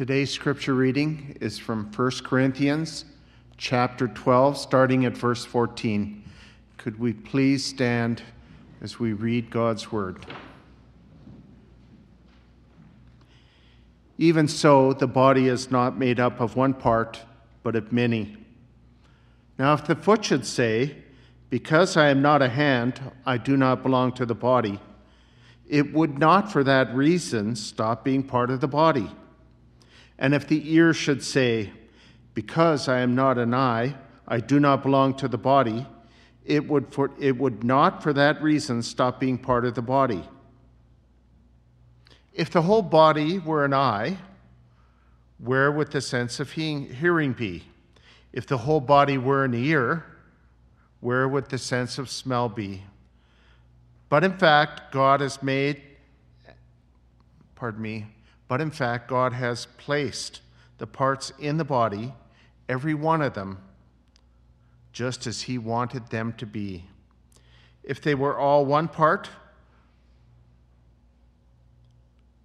Today's scripture reading is from 1 Corinthians chapter 12, starting at verse 14. Could we please stand as we read God's word? Even so, the body is not made up of one part, but of many. Now, if the foot should say, Because I am not a hand, I do not belong to the body, it would not for that reason stop being part of the body. And if the ear should say, Because I am not an eye, I do not belong to the body, it would, for, it would not for that reason stop being part of the body. If the whole body were an eye, where would the sense of hearing be? If the whole body were an ear, where would the sense of smell be? But in fact, God has made, pardon me, but in fact, God has placed the parts in the body, every one of them, just as He wanted them to be. If they were all one part,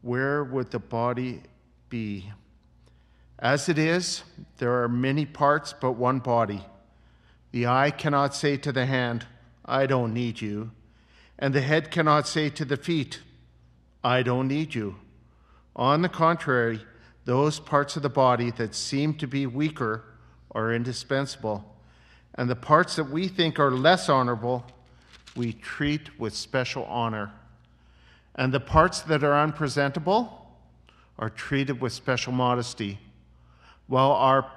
where would the body be? As it is, there are many parts but one body. The eye cannot say to the hand, I don't need you. And the head cannot say to the feet, I don't need you. On the contrary, those parts of the body that seem to be weaker are indispensable, and the parts that we think are less honorable, we treat with special honor. And the parts that are unpresentable are treated with special modesty, while our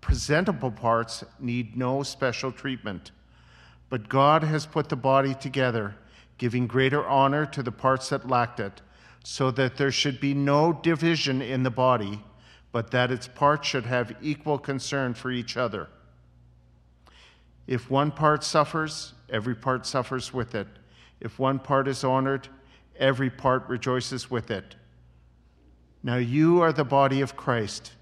presentable parts need no special treatment. But God has put the body together, giving greater honor to the parts that lacked it so that there should be no division in the body, but that its parts should have equal concern for each other. If one part suffers, every part suffers with it. If one part is honored, every part rejoices with it. Now you are the body of Christ,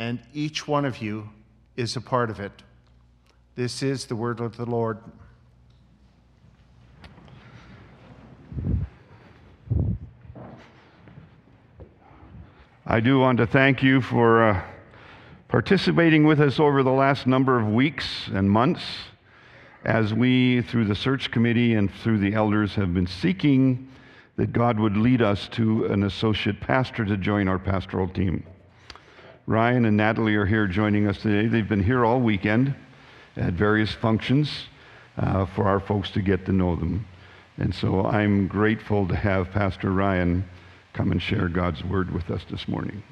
and each one of you is a part of it. This is the word of the Lord. I do want to thank you for uh, participating with us over the last number of weeks and months as we, through the search committee and through the elders, have been seeking that God would lead us to an associate pastor to join our pastoral team. Ryan and Natalie are here joining us today. They've been here all weekend at various functions uh, for our folks to get to know them. And so I'm grateful to have Pastor Ryan come and share God's word with us this morning.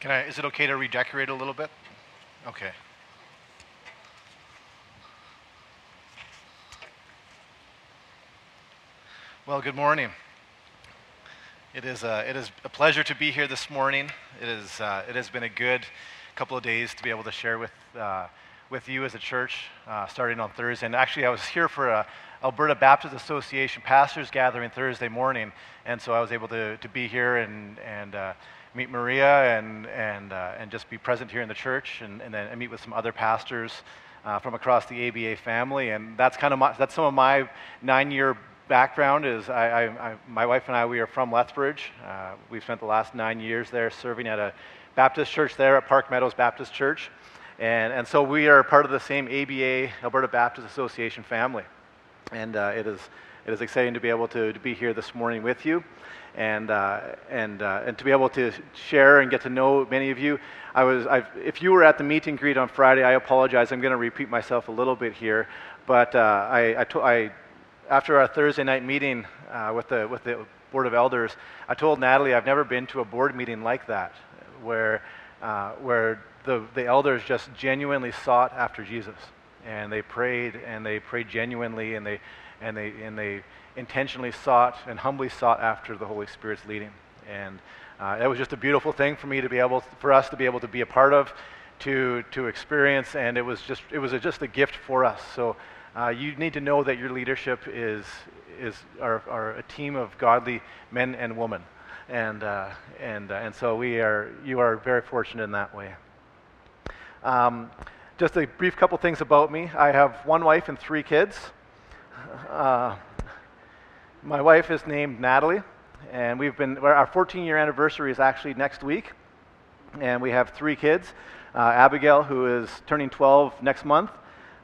Can I, is it okay to redecorate a little bit? Okay. Well, good morning. It is, uh, it is a pleasure to be here this morning. It, is, uh, it has been a good couple of days to be able to share with, uh, with you as a church uh, starting on Thursday. And actually, I was here for a, Alberta Baptist Association pastors gathering Thursday morning, and so I was able to, to be here and, and uh, meet Maria and, and, uh, and just be present here in the church and, and then meet with some other pastors uh, from across the ABA family. And that's kind of my, that's some of my nine-year background is I, I, I, my wife and I, we are from Lethbridge. Uh, we've spent the last nine years there serving at a Baptist church there at Park Meadows Baptist Church. And, and so we are part of the same ABA, Alberta Baptist Association family. And uh, it, is, it is exciting to be able to, to be here this morning with you and, uh, and, uh, and to be able to share and get to know many of you. I was, I've, if you were at the meet and greet on Friday, I apologize. I'm going to repeat myself a little bit here. But uh, I, I, to, I, after our Thursday night meeting uh, with, the, with the Board of Elders, I told Natalie I've never been to a board meeting like that, where, uh, where the, the elders just genuinely sought after Jesus and they prayed and they prayed genuinely and they and they and they intentionally sought and humbly sought after the Holy Spirit's leading. And uh, it was just a beautiful thing for me to be able, for us to be able to be a part of, to to experience, and it was just it was a, just a gift for us. So uh, you need to know that your leadership is is are, are a team of godly men and women, and uh, and uh, and so we are you are very fortunate in that way. Um, just a brief couple things about me. I have one wife and three kids. Uh, my wife is named Natalie, and we've been, our 14 year anniversary is actually next week, and we have three kids uh, Abigail, who is turning 12 next month,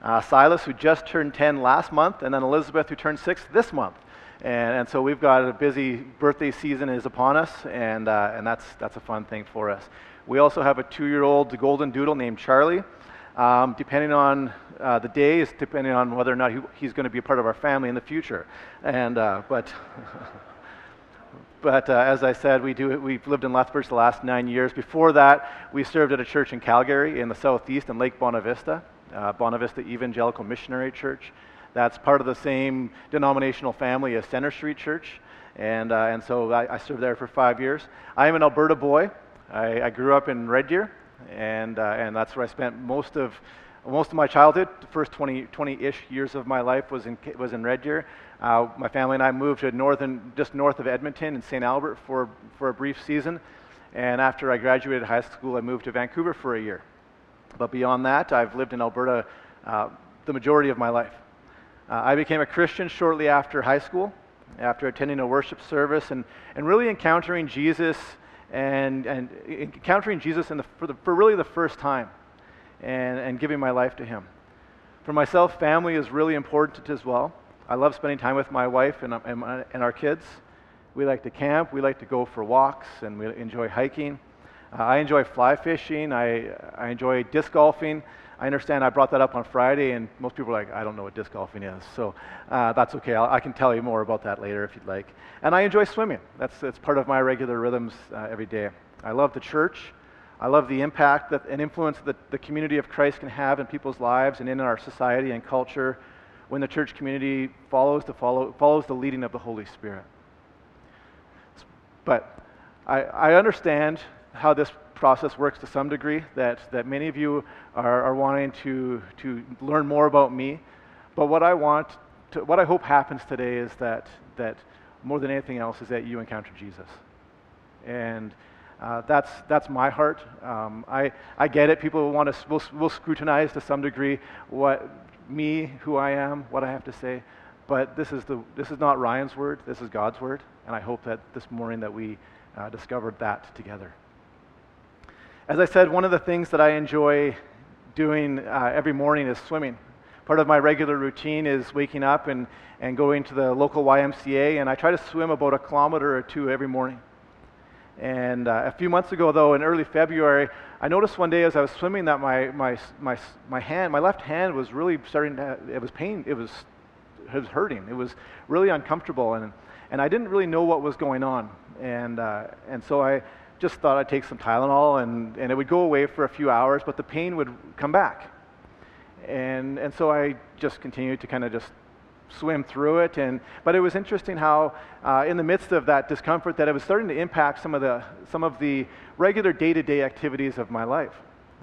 uh, Silas, who just turned 10 last month, and then Elizabeth, who turned 6 this month. And, and so we've got a busy birthday season is upon us, and, uh, and that's, that's a fun thing for us. We also have a two year old golden doodle named Charlie. Um, depending on uh, the days, depending on whether or not he, he's going to be a part of our family in the future. And, uh, but but uh, as I said, we do, we've lived in Lethbridge the last nine years. Before that, we served at a church in Calgary in the southeast in Lake Bonavista, uh, Bonavista Evangelical Missionary Church. That's part of the same denominational family as Center Street Church. And, uh, and so I, I, served there for five years. I am an Alberta boy. I, I grew up in Red Deer, and, uh, and that's where I spent most of, most of my childhood. The first 20, 20-ish years of my life was in, was in Red Deer. Uh, my family and I moved to northern, just north of Edmonton in St. Albert for, for a brief season. And after I graduated high school, I moved to Vancouver for a year. But beyond that, I've lived in Alberta uh, the majority of my life. Uh, I became a Christian shortly after high school, after attending a worship service and, and really encountering Jesus and, and encountering Jesus the, for, the, for really the first time and, and giving my life to Him. For myself, family is really important as well. I love spending time with my wife and, and, and our kids. We like to camp, we like to go for walks, and we enjoy hiking. Uh, I enjoy fly fishing, I, I enjoy disc golfing. I understand I brought that up on Friday, and most people are like, I don't know what disc golfing is. So uh, that's okay. I'll, i can tell you more about that later if you'd like. And I enjoy swimming. That's, that's part of my regular rhythms uh, every day. I love the church. I love the impact that, and influence that the community of Christ can have in people's lives and in our society and culture when the church community follows the, follow, follows the leading of the Holy Spirit. But I, I understand how this process works to some degree, that, that many of you are, are wanting to, to learn more about me. But what I want, to, what I hope happens today is that, that more than anything else is that you encounter Jesus. And uh, that's, that's my heart. Um, I, I get it. People want to will, will scrutinize to some degree what me, who I am, what I have to say. But this is, the, this is not Ryan's word. This is God's word. And I hope that this morning that we uh, discovered that together. As I said, one of the things that I enjoy doing uh, every morning is swimming. Part of my regular routine is waking up and, and going to the local YMCA, and I try to swim about a kilometer or two every morning. And uh, a few months ago, though, in early February, I noticed one day as I was swimming that my, my, my, my hand, my left hand was really starting to, it was pain, it was, it was hurting. It was really uncomfortable, and, and I didn't really know what was going on. And, uh, and so I, just thought I'd take some Tylenol and, and it would go away for a few hours, but the pain would come back. And, and so I just continued to kind of just swim through it. And, but it was interesting how, uh, in the midst of that discomfort, that it was starting to impact some of the, some of the regular day to day activities of my life.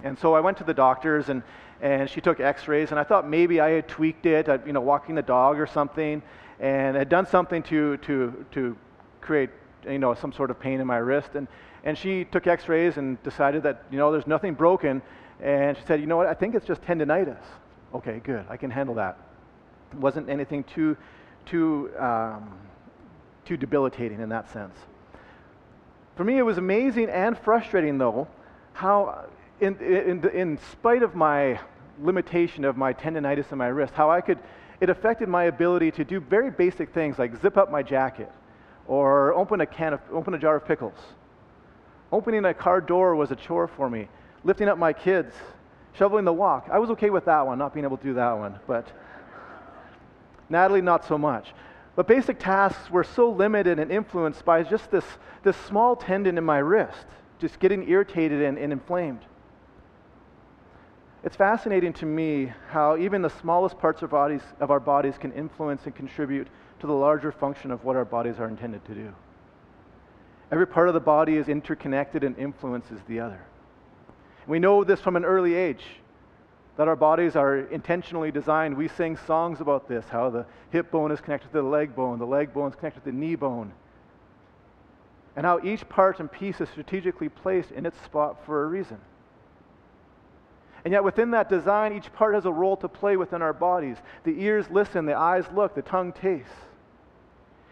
And so I went to the doctors, and, and she took x rays, and I thought maybe I had tweaked it, uh, you know, walking the dog or something, and had done something to, to, to create you know, some sort of pain in my wrist. And, and she took x rays and decided that, you know, there's nothing broken. And she said, you know what, I think it's just tendonitis. Okay, good, I can handle that. It wasn't anything too, too, um, too debilitating in that sense. For me, it was amazing and frustrating, though, how, in, in, in spite of my limitation of my tendonitis in my wrist, how I could, it affected my ability to do very basic things like zip up my jacket or open a can of, open a jar of pickles. Opening a car door was a chore for me. Lifting up my kids, shoveling the walk. I was okay with that one, not being able to do that one, but Natalie, not so much. But basic tasks were so limited and influenced by just this, this small tendon in my wrist, just getting irritated and, and inflamed. It's fascinating to me how even the smallest parts of, bodies, of our bodies can influence and contribute to the larger function of what our bodies are intended to do. Every part of the body is interconnected and influences the other. We know this from an early age that our bodies are intentionally designed. We sing songs about this how the hip bone is connected to the leg bone, the leg bone is connected to the knee bone, and how each part and piece is strategically placed in its spot for a reason. And yet, within that design, each part has a role to play within our bodies. The ears listen, the eyes look, the tongue tastes.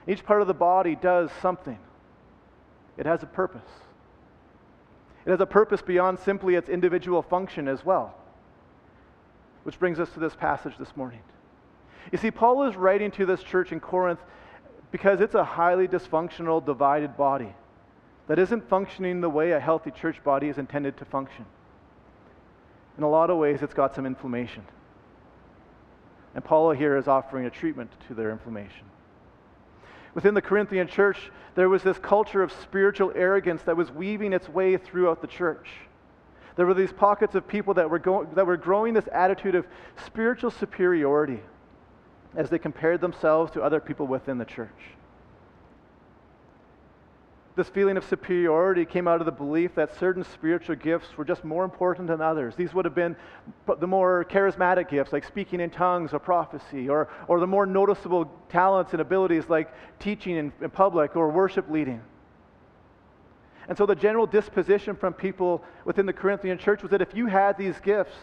Each part of the body does something. It has a purpose. It has a purpose beyond simply its individual function as well. Which brings us to this passage this morning. You see, Paul is writing to this church in Corinth because it's a highly dysfunctional, divided body that isn't functioning the way a healthy church body is intended to function. In a lot of ways, it's got some inflammation. And Paul here is offering a treatment to their inflammation. Within the Corinthian church, there was this culture of spiritual arrogance that was weaving its way throughout the church. There were these pockets of people that were, go- that were growing this attitude of spiritual superiority as they compared themselves to other people within the church. This feeling of superiority came out of the belief that certain spiritual gifts were just more important than others. These would have been the more charismatic gifts, like speaking in tongues or prophecy, or, or the more noticeable talents and abilities, like teaching in, in public or worship leading. And so the general disposition from people within the Corinthian church was that if you had these gifts,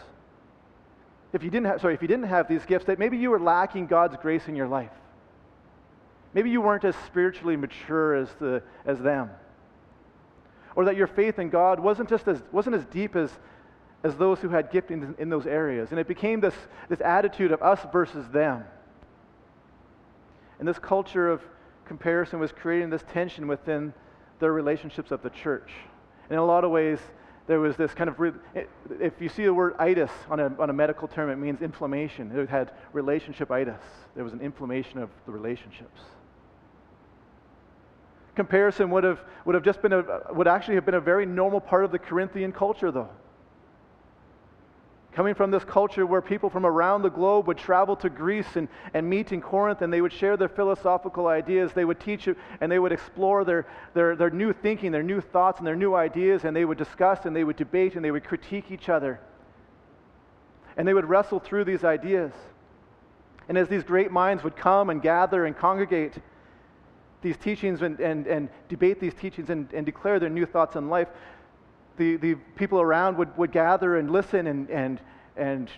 if you didn't have, sorry, if you didn't have these gifts, that maybe you were lacking God's grace in your life. Maybe you weren't as spiritually mature as, the, as them. Or that your faith in God wasn't just as, wasn't as deep as, as those who had giftings in those areas. And it became this, this attitude of us versus them. And this culture of comparison was creating this tension within their relationships of the church. And in a lot of ways, there was this kind of, if you see the word itis on a, on a medical term, it means inflammation. It had relationship itis. There was an inflammation of the relationships comparison would have, would have just been a, would actually have been a very normal part of the Corinthian culture, though. Coming from this culture where people from around the globe would travel to Greece and, and meet in Corinth and they would share their philosophical ideas, they would teach and they would explore their, their, their new thinking, their new thoughts, and their new ideas, and they would discuss and they would debate and they would critique each other. And they would wrestle through these ideas. And as these great minds would come and gather and congregate, these teachings and, and, and debate these teachings and, and declare their new thoughts on life, the, the people around would, would gather and listen and, and, and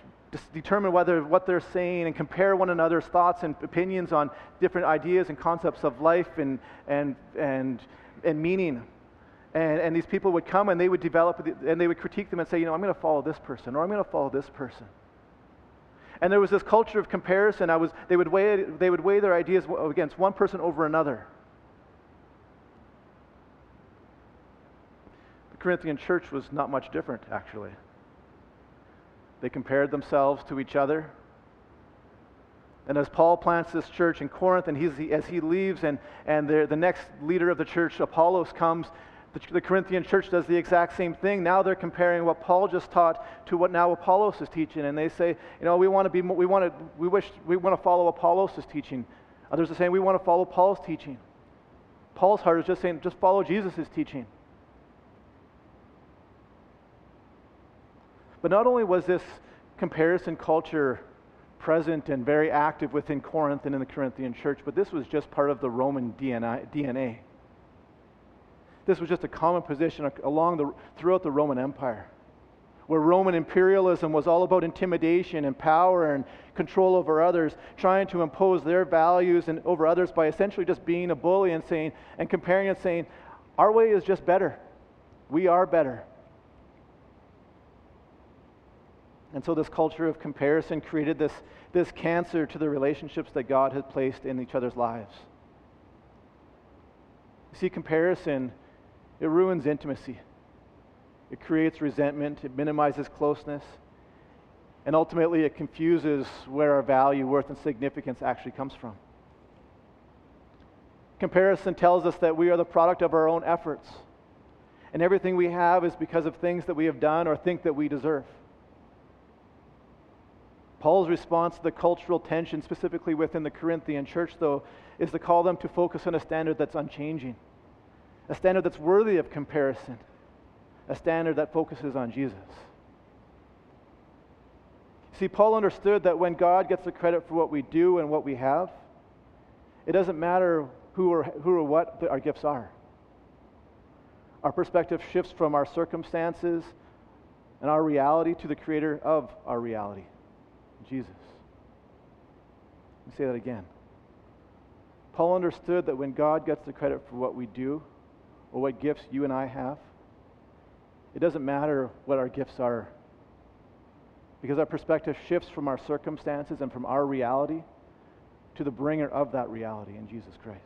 determine whether what they're saying and compare one another's thoughts and opinions on different ideas and concepts of life and, and, and, and meaning. And, and these people would come and they would develop and they would critique them and say, you know, I'm going to follow this person or I'm going to follow this person. And there was this culture of comparison. I was, they, would weigh, they would weigh their ideas against one person over another. The Corinthian church was not much different, actually. They compared themselves to each other. And as Paul plants this church in Corinth, and he's, as he leaves, and, and the, the next leader of the church, Apollos, comes, the, the, Corinthian church does the exact same thing. Now they're comparing what Paul just taught to what now Apollos is teaching, and they say, you know, we want to be, we want to, we wish, we want to follow Apollos' teaching. Others are saying we want to follow Paul's teaching. Paul's heart is just saying, just follow Jesus' teaching. But not only was this comparison culture present and very active within Corinth and in the Corinthian church, but this was just part of the Roman DNA. This was just a common position along the, throughout the Roman Empire, where Roman imperialism was all about intimidation and power and control over others, trying to impose their values and over others by essentially just being a bully and saying and comparing and saying, our way is just better. We are better. And so, this culture of comparison created this, this cancer to the relationships that God had placed in each other's lives. You see, comparison, it ruins intimacy, it creates resentment, it minimizes closeness, and ultimately, it confuses where our value, worth, and significance actually comes from. Comparison tells us that we are the product of our own efforts, and everything we have is because of things that we have done or think that we deserve. Paul's response to the cultural tension, specifically within the Corinthian church, though, is to call them to focus on a standard that's unchanging, a standard that's worthy of comparison, a standard that focuses on Jesus. See, Paul understood that when God gets the credit for what we do and what we have, it doesn't matter who or, who or what our gifts are. Our perspective shifts from our circumstances and our reality to the creator of our reality. Jesus. Let me say that again. Paul understood that when God gets the credit for what we do or what gifts you and I have. It doesn't matter what our gifts are because our perspective shifts from our circumstances and from our reality to the bringer of that reality in Jesus Christ.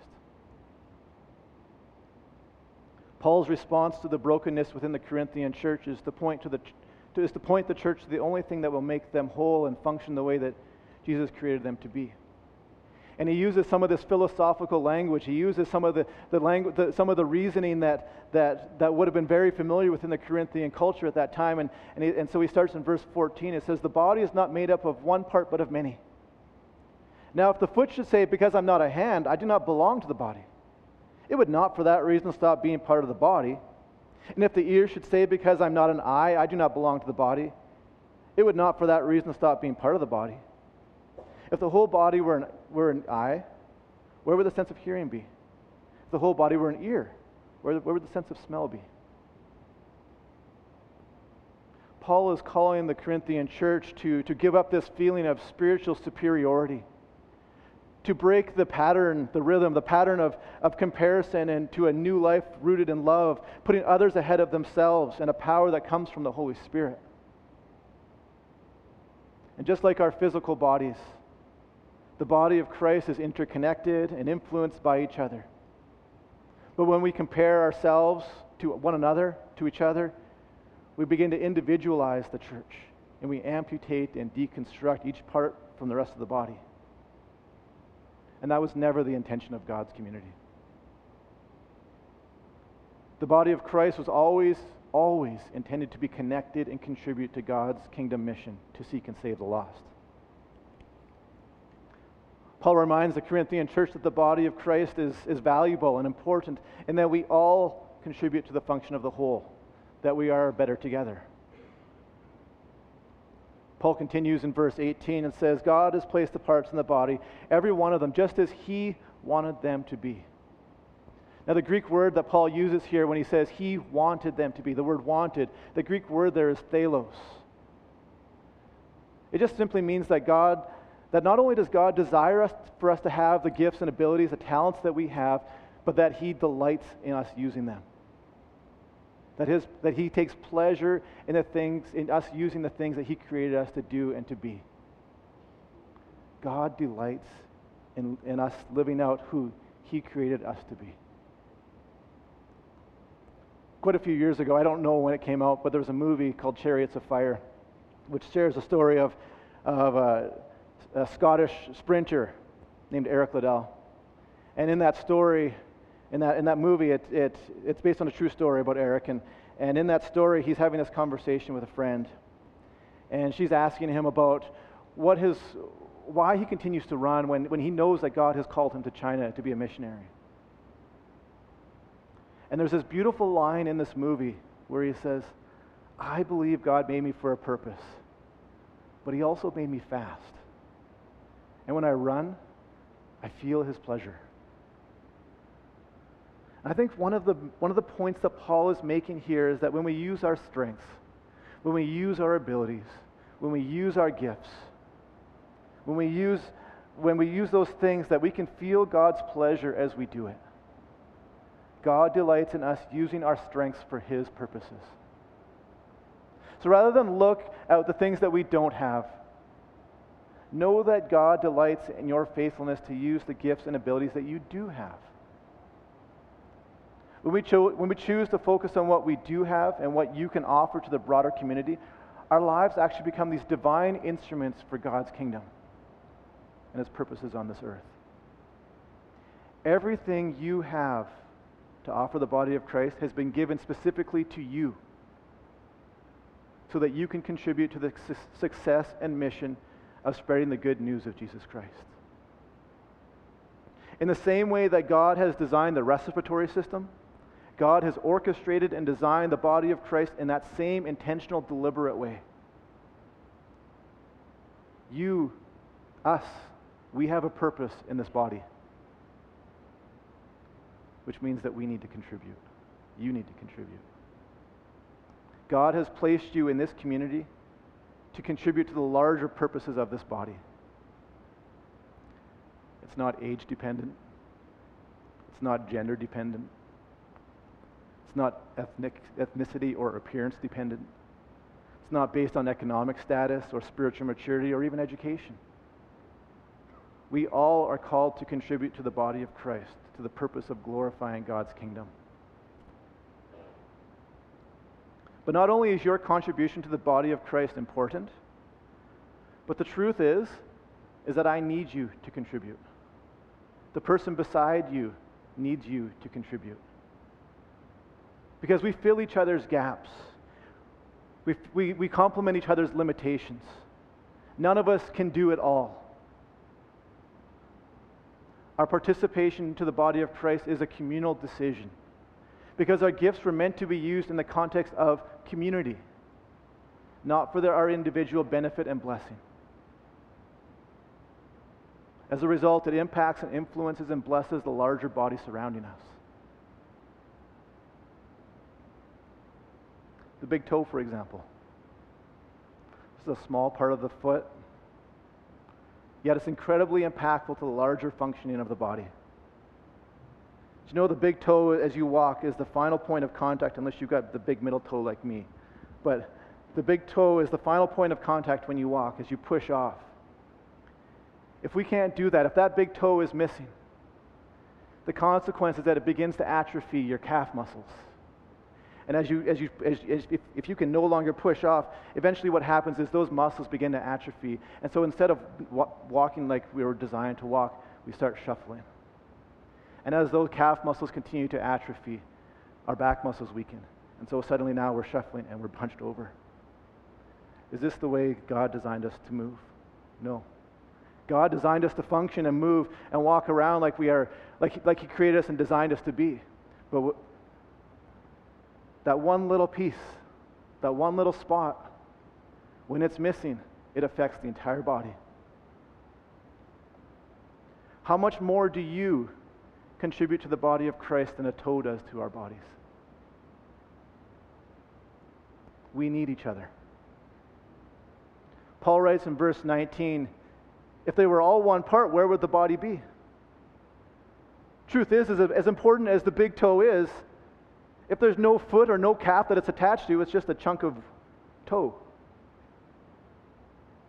Paul's response to the brokenness within the Corinthian church is to point to the is to point the church to the only thing that will make them whole and function the way that Jesus created them to be. And he uses some of this philosophical language. He uses some of the, the, langu- the, some of the reasoning that, that, that would have been very familiar within the Corinthian culture at that time. And, and, he, and so he starts in verse 14. It says, The body is not made up of one part, but of many. Now, if the foot should say, Because I'm not a hand, I do not belong to the body, it would not for that reason stop being part of the body. And if the ear should say, Because I'm not an eye, I do not belong to the body, it would not for that reason stop being part of the body. If the whole body were an, were an eye, where would the sense of hearing be? If the whole body were an ear, where, where would the sense of smell be? Paul is calling the Corinthian church to, to give up this feeling of spiritual superiority to break the pattern, the rhythm, the pattern of, of comparison into a new life rooted in love, putting others ahead of themselves and a power that comes from the Holy Spirit. And just like our physical bodies, the body of Christ is interconnected and influenced by each other. But when we compare ourselves to one another, to each other, we begin to individualize the church and we amputate and deconstruct each part from the rest of the body. And that was never the intention of God's community. The body of Christ was always, always intended to be connected and contribute to God's kingdom mission to seek and save the lost. Paul reminds the Corinthian church that the body of Christ is, is valuable and important, and that we all contribute to the function of the whole, that we are better together. Paul continues in verse 18 and says, God has placed the parts in the body, every one of them, just as he wanted them to be. Now, the Greek word that Paul uses here when he says he wanted them to be, the word wanted, the Greek word there is thelos. It just simply means that God, that not only does God desire us for us to have the gifts and abilities, the talents that we have, but that he delights in us using them that, his, that he takes pleasure in the things, in us using the things that he created us to do and to be. God delights in, in us living out who he created us to be. Quite a few years ago, I don't know when it came out, but there was a movie called Chariots of Fire, which shares the story of, of a, a Scottish sprinter named Eric Liddell. And in that story, in that, in that movie, it, it, it's based on a true story about Eric. And, and in that story, he's having this conversation with a friend. And she's asking him about what his, why he continues to run when, when he knows that God has called him to China to be a missionary. And there's this beautiful line in this movie where he says, I believe God made me for a purpose, but he also made me fast. And when I run, I feel his pleasure. I think one of, the, one of the points that Paul is making here is that when we use our strengths, when we use our abilities, when we use our gifts, when we use, when we use those things, that we can feel God's pleasure as we do it. God delights in us using our strengths for His purposes. So rather than look at the things that we don't have, know that God delights in your faithfulness to use the gifts and abilities that you do have. When we, cho- when we choose to focus on what we do have and what you can offer to the broader community, our lives actually become these divine instruments for God's kingdom and His purposes on this earth. Everything you have to offer the body of Christ has been given specifically to you so that you can contribute to the su- success and mission of spreading the good news of Jesus Christ. In the same way that God has designed the respiratory system, God has orchestrated and designed the body of Christ in that same intentional, deliberate way. You, us, we have a purpose in this body, which means that we need to contribute. You need to contribute. God has placed you in this community to contribute to the larger purposes of this body. It's not age dependent, it's not gender dependent. It's not ethnic, ethnicity or appearance dependent. It's not based on economic status or spiritual maturity or even education. We all are called to contribute to the body of Christ, to the purpose of glorifying God's kingdom. But not only is your contribution to the body of Christ important, but the truth is is that I need you to contribute. The person beside you needs you to contribute. Because we fill each other's gaps. We, we, we complement each other's limitations. None of us can do it all. Our participation to the body of Christ is a communal decision because our gifts were meant to be used in the context of community, not for their, our individual benefit and blessing. As a result, it impacts and influences and blesses the larger body surrounding us. The big toe, for example. This is a small part of the foot, yet it's incredibly impactful to the larger functioning of the body. You know the big toe as you walk is the final point of contact, unless you've got the big middle toe like me? But the big toe is the final point of contact when you walk as you push off. If we can't do that, if that big toe is missing, the consequence is that it begins to atrophy your calf muscles. And as you, as you, as, as, if, if you can no longer push off, eventually what happens is those muscles begin to atrophy. And so instead of wa- walking like we were designed to walk, we start shuffling. And as those calf muscles continue to atrophy, our back muscles weaken. And so suddenly now we're shuffling and we're punched over. Is this the way God designed us to move? No. God designed us to function and move and walk around like we are, like, like He created us and designed us to be. But that one little piece, that one little spot, when it's missing, it affects the entire body. How much more do you contribute to the body of Christ than a toe does to our bodies? We need each other. Paul writes in verse 19 if they were all one part, where would the body be? Truth is, is as important as the big toe is, if there's no foot or no calf that it's attached to, it's just a chunk of toe.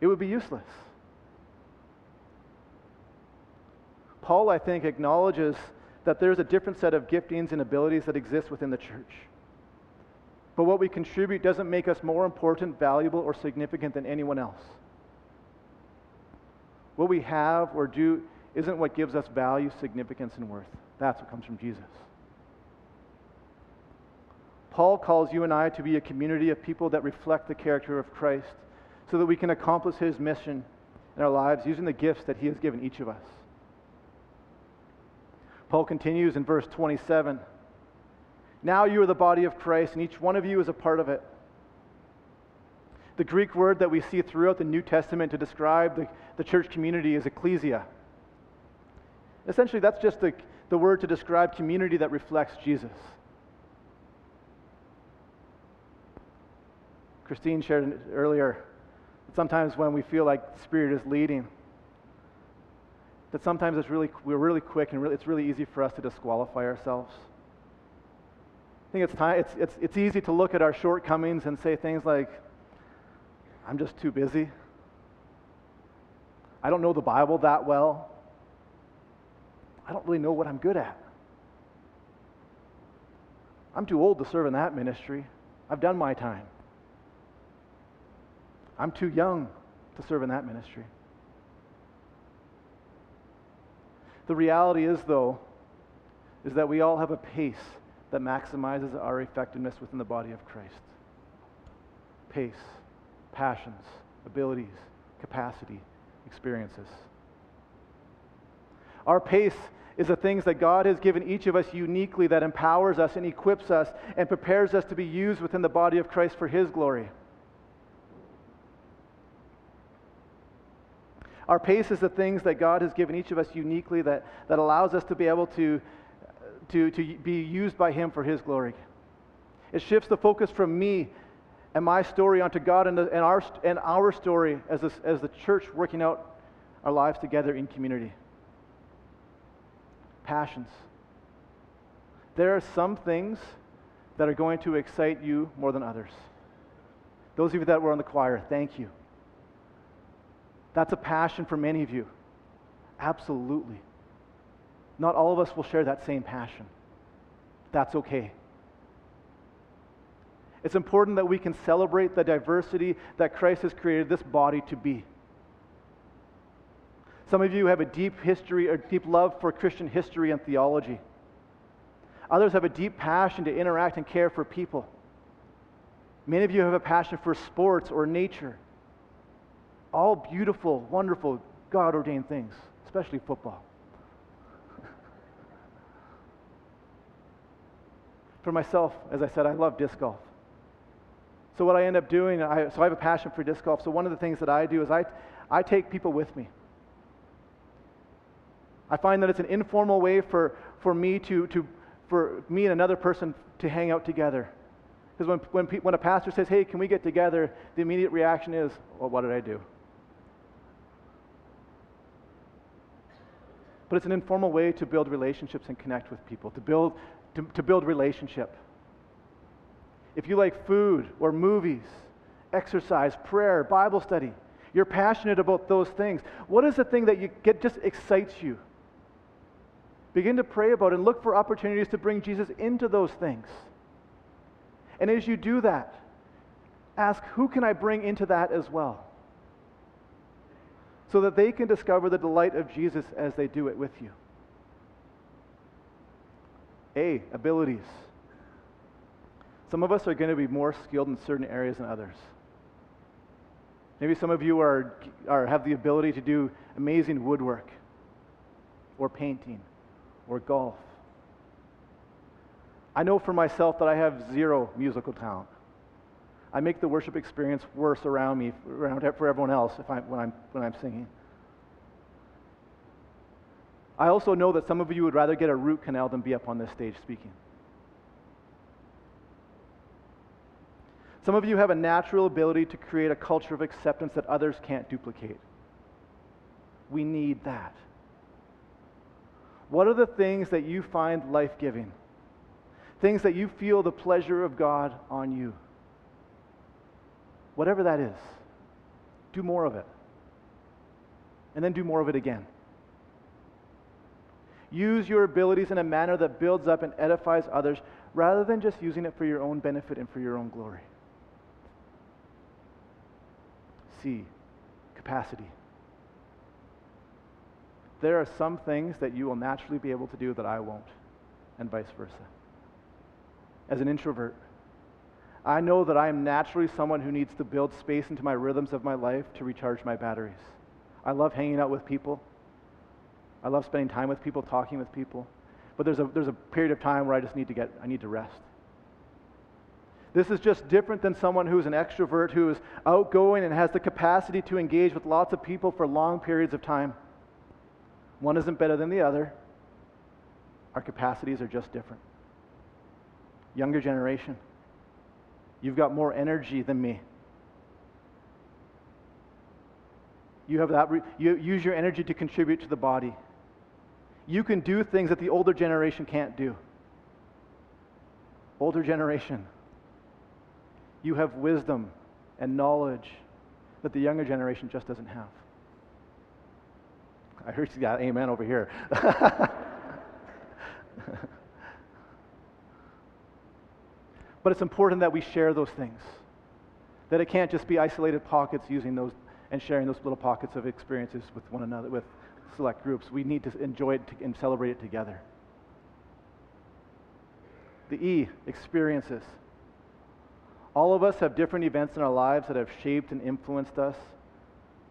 It would be useless. Paul, I think, acknowledges that there's a different set of giftings and abilities that exist within the church. But what we contribute doesn't make us more important, valuable, or significant than anyone else. What we have or do isn't what gives us value, significance, and worth. That's what comes from Jesus. Paul calls you and I to be a community of people that reflect the character of Christ so that we can accomplish his mission in our lives using the gifts that he has given each of us. Paul continues in verse 27 Now you are the body of Christ, and each one of you is a part of it. The Greek word that we see throughout the New Testament to describe the, the church community is ecclesia. Essentially, that's just the, the word to describe community that reflects Jesus. Christine shared earlier that sometimes when we feel like the Spirit is leading, that sometimes it's really, we're really quick and really, it's really easy for us to disqualify ourselves. I think it's, time, it's, it's, it's easy to look at our shortcomings and say things like, I'm just too busy. I don't know the Bible that well. I don't really know what I'm good at. I'm too old to serve in that ministry. I've done my time. I'm too young to serve in that ministry. The reality is, though, is that we all have a pace that maximizes our effectiveness within the body of Christ. Pace passions, abilities, capacity, experiences. Our pace is the things that God has given each of us uniquely that empowers us and equips us and prepares us to be used within the body of Christ for His glory. Our pace is the things that God has given each of us uniquely that, that allows us to be able to, to, to be used by Him for His glory. It shifts the focus from me and my story onto God and, the, and, our, and our story as, as the church working out our lives together in community. Passions. There are some things that are going to excite you more than others. Those of you that were on the choir, thank you. That's a passion for many of you. Absolutely. Not all of us will share that same passion. That's okay. It's important that we can celebrate the diversity that Christ has created this body to be. Some of you have a deep history or deep love for Christian history and theology. Others have a deep passion to interact and care for people. Many of you have a passion for sports or nature. All beautiful, wonderful, God ordained things, especially football. for myself, as I said, I love disc golf. So what I end up doing, I, so I have a passion for disc golf. So one of the things that I do is I, I take people with me. I find that it's an informal way for, for me to, to for me and another person to hang out together. Because when, when, pe- when a pastor says, hey, can we get together, the immediate reaction is, well, what did I do? But it's an informal way to build relationships and connect with people, to build, to, to build relationship. If you like food or movies, exercise, prayer, Bible study, you're passionate about those things. What is the thing that you get just excites you? Begin to pray about and look for opportunities to bring Jesus into those things. And as you do that, ask, who can I bring into that as well? So that they can discover the delight of Jesus as they do it with you. A, abilities. Some of us are going to be more skilled in certain areas than others. Maybe some of you are, are, have the ability to do amazing woodwork or painting or golf. I know for myself that I have zero musical talent. I make the worship experience worse around me, around for everyone else if I, when, I'm, when I'm singing. I also know that some of you would rather get a root canal than be up on this stage speaking. Some of you have a natural ability to create a culture of acceptance that others can't duplicate. We need that. What are the things that you find life giving? Things that you feel the pleasure of God on you. Whatever that is, do more of it. And then do more of it again. Use your abilities in a manner that builds up and edifies others rather than just using it for your own benefit and for your own glory. C, capacity there are some things that you will naturally be able to do that I won't, and vice versa. As an introvert, I know that I am naturally someone who needs to build space into my rhythms of my life to recharge my batteries. I love hanging out with people. I love spending time with people, talking with people. But there's a, there's a period of time where I just need to get, I need to rest. This is just different than someone who's an extrovert, who is outgoing and has the capacity to engage with lots of people for long periods of time. One isn't better than the other. Our capacities are just different. Younger generation, you've got more energy than me. You have that, you use your energy to contribute to the body. You can do things that the older generation can't do. Older generation, you have wisdom and knowledge that the younger generation just doesn't have. I heard you got amen over here. but it's important that we share those things. That it can't just be isolated pockets using those and sharing those little pockets of experiences with one another, with select groups. We need to enjoy it and celebrate it together. The E, experiences. All of us have different events in our lives that have shaped and influenced us.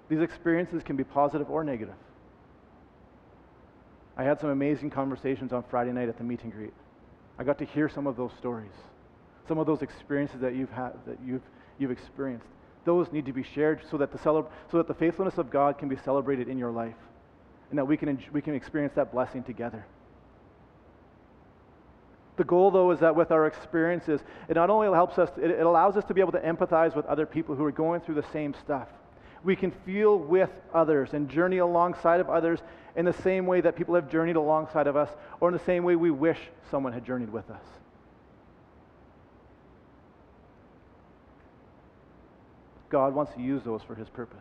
These experiences can be positive or negative. I had some amazing conversations on Friday night at the meet and greet. I got to hear some of those stories, some of those experiences that you've had, that you've, you've experienced. Those need to be shared so that, the celeb- so that the faithfulness of God can be celebrated in your life and that we can, we can experience that blessing together. The goal, though, is that with our experiences, it not only helps us, it, it allows us to be able to empathize with other people who are going through the same stuff. We can feel with others and journey alongside of others in the same way that people have journeyed alongside of us, or in the same way we wish someone had journeyed with us. God wants to use those for His purpose.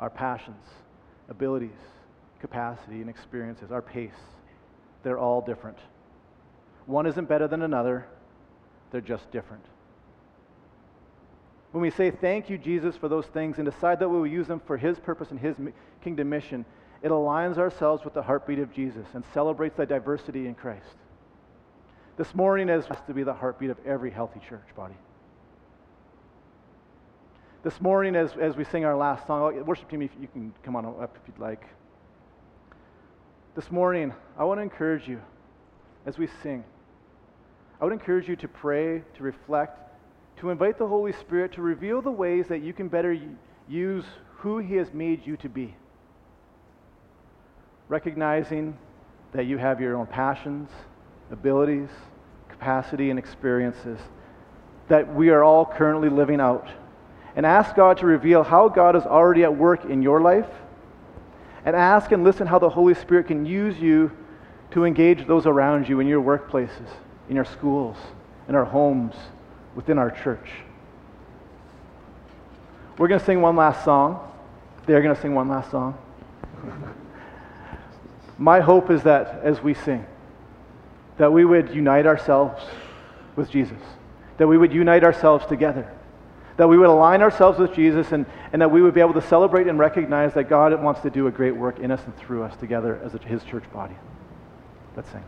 Our passions, abilities, capacity, and experiences, our pace, they're all different. One isn't better than another, they're just different. When we say thank you, Jesus, for those things and decide that we will use them for His purpose and His kingdom mission, it aligns ourselves with the heartbeat of Jesus and celebrates the diversity in Christ. This morning is has to be the heartbeat of every healthy church body. This morning, as, as we sing our last song, oh, worship team, if you can come on up if you'd like. This morning, I want to encourage you as we sing. I would encourage you to pray, to reflect, to invite the Holy Spirit to reveal the ways that you can better use who He has made you to be. Recognizing that you have your own passions, abilities, capacity, and experiences that we are all currently living out. And ask God to reveal how God is already at work in your life. And ask and listen how the Holy Spirit can use you to engage those around you in your workplaces, in your schools, in our homes, within our church. We're going to sing one last song. They're going to sing one last song. My hope is that as we sing, that we would unite ourselves with Jesus, that we would unite ourselves together, that we would align ourselves with Jesus, and, and that we would be able to celebrate and recognize that God wants to do a great work in us and through us together as a, His church body. Let's sing.